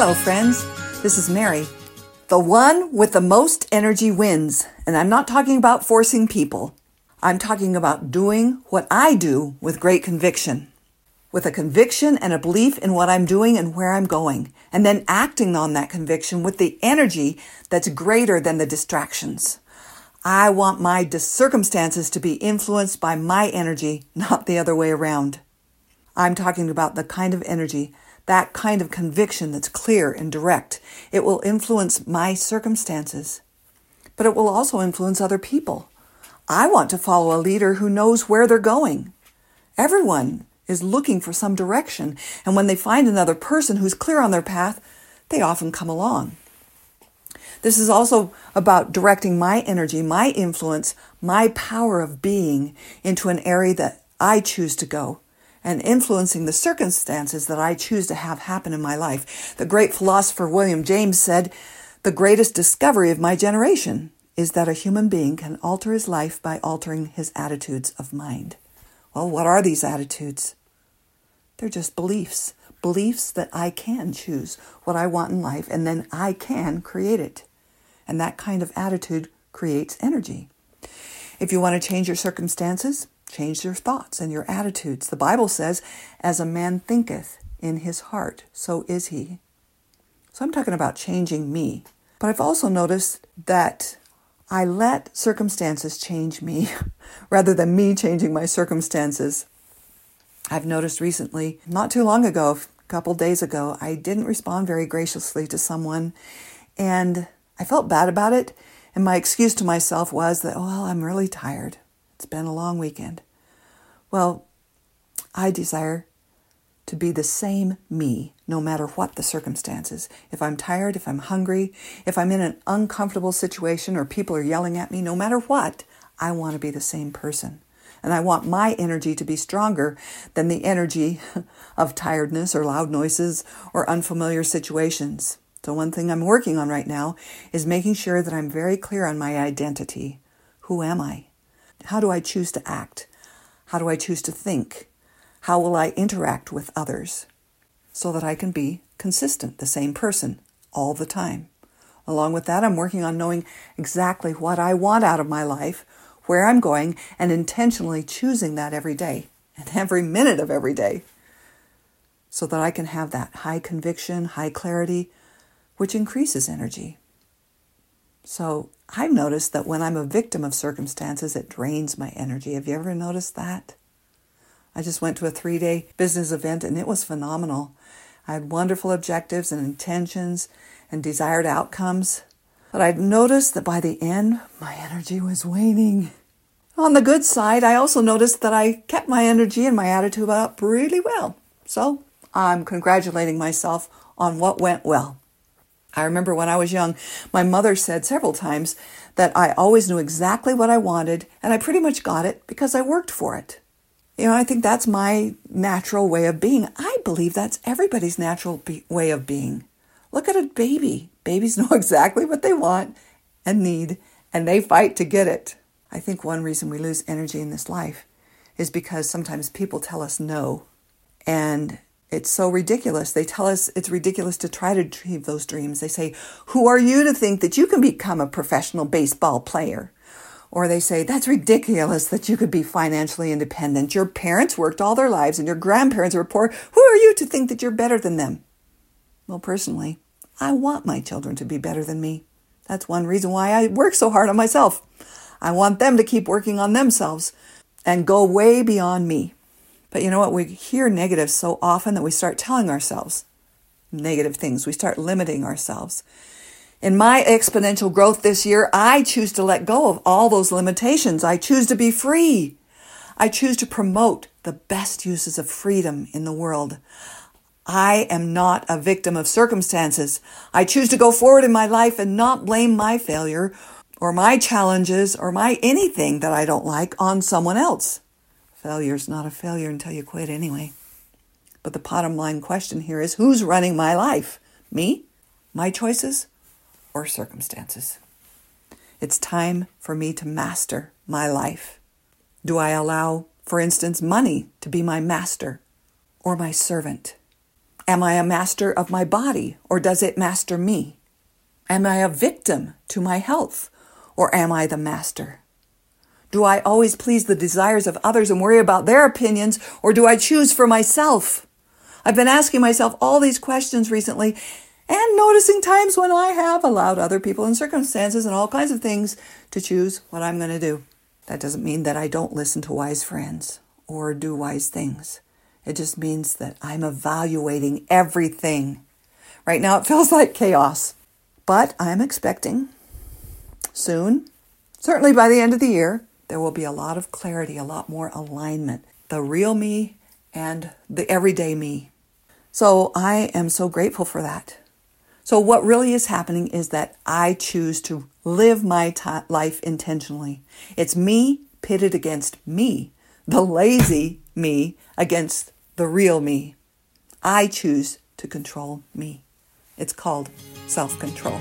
Hello, friends. This is Mary. The one with the most energy wins. And I'm not talking about forcing people. I'm talking about doing what I do with great conviction. With a conviction and a belief in what I'm doing and where I'm going. And then acting on that conviction with the energy that's greater than the distractions. I want my circumstances to be influenced by my energy, not the other way around. I'm talking about the kind of energy that kind of conviction that's clear and direct. It will influence my circumstances, but it will also influence other people. I want to follow a leader who knows where they're going. Everyone is looking for some direction, and when they find another person who's clear on their path, they often come along. This is also about directing my energy, my influence, my power of being into an area that I choose to go and influencing the circumstances that I choose to have happen in my life. The great philosopher William James said, The greatest discovery of my generation is that a human being can alter his life by altering his attitudes of mind. Well, what are these attitudes? They're just beliefs. Beliefs that I can choose what I want in life and then I can create it. And that kind of attitude creates energy. If you want to change your circumstances, Change your thoughts and your attitudes. The Bible says, as a man thinketh in his heart, so is he. So I'm talking about changing me. But I've also noticed that I let circumstances change me rather than me changing my circumstances. I've noticed recently, not too long ago, a couple days ago, I didn't respond very graciously to someone and I felt bad about it. And my excuse to myself was that, well, I'm really tired. It's been a long weekend. Well, I desire to be the same me no matter what the circumstances. If I'm tired, if I'm hungry, if I'm in an uncomfortable situation or people are yelling at me, no matter what, I want to be the same person. And I want my energy to be stronger than the energy of tiredness or loud noises or unfamiliar situations. So, one thing I'm working on right now is making sure that I'm very clear on my identity. Who am I? How do I choose to act? How do I choose to think? How will I interact with others? So that I can be consistent, the same person all the time. Along with that, I'm working on knowing exactly what I want out of my life, where I'm going, and intentionally choosing that every day and every minute of every day so that I can have that high conviction, high clarity, which increases energy. So I've noticed that when I'm a victim of circumstances, it drains my energy. Have you ever noticed that? I just went to a three day business event and it was phenomenal. I had wonderful objectives and intentions and desired outcomes. But I'd noticed that by the end, my energy was waning. On the good side, I also noticed that I kept my energy and my attitude up really well. So I'm congratulating myself on what went well. I remember when I was young, my mother said several times that I always knew exactly what I wanted and I pretty much got it because I worked for it. You know, I think that's my natural way of being. I believe that's everybody's natural be- way of being. Look at a baby. Babies know exactly what they want and need, and they fight to get it. I think one reason we lose energy in this life is because sometimes people tell us no. And it's so ridiculous. They tell us it's ridiculous to try to achieve those dreams. They say, Who are you to think that you can become a professional baseball player? Or they say, That's ridiculous that you could be financially independent. Your parents worked all their lives and your grandparents were poor. Who are you to think that you're better than them? Well, personally, I want my children to be better than me. That's one reason why I work so hard on myself. I want them to keep working on themselves and go way beyond me. But you know what? We hear negative so often that we start telling ourselves negative things. We start limiting ourselves. In my exponential growth this year, I choose to let go of all those limitations. I choose to be free. I choose to promote the best uses of freedom in the world. I am not a victim of circumstances. I choose to go forward in my life and not blame my failure or my challenges or my anything that I don't like on someone else. Failure's not a failure until you quit anyway. But the bottom line question here is who's running my life? Me? My choices? Or circumstances? It's time for me to master my life. Do I allow, for instance, money to be my master or my servant? Am I a master of my body or does it master me? Am I a victim to my health or am I the master? Do I always please the desires of others and worry about their opinions or do I choose for myself? I've been asking myself all these questions recently and noticing times when I have allowed other people and circumstances and all kinds of things to choose what I'm going to do. That doesn't mean that I don't listen to wise friends or do wise things. It just means that I'm evaluating everything. Right now, it feels like chaos, but I'm expecting soon, certainly by the end of the year, there will be a lot of clarity, a lot more alignment. The real me and the everyday me. So I am so grateful for that. So, what really is happening is that I choose to live my t- life intentionally. It's me pitted against me, the lazy me against the real me. I choose to control me. It's called self control.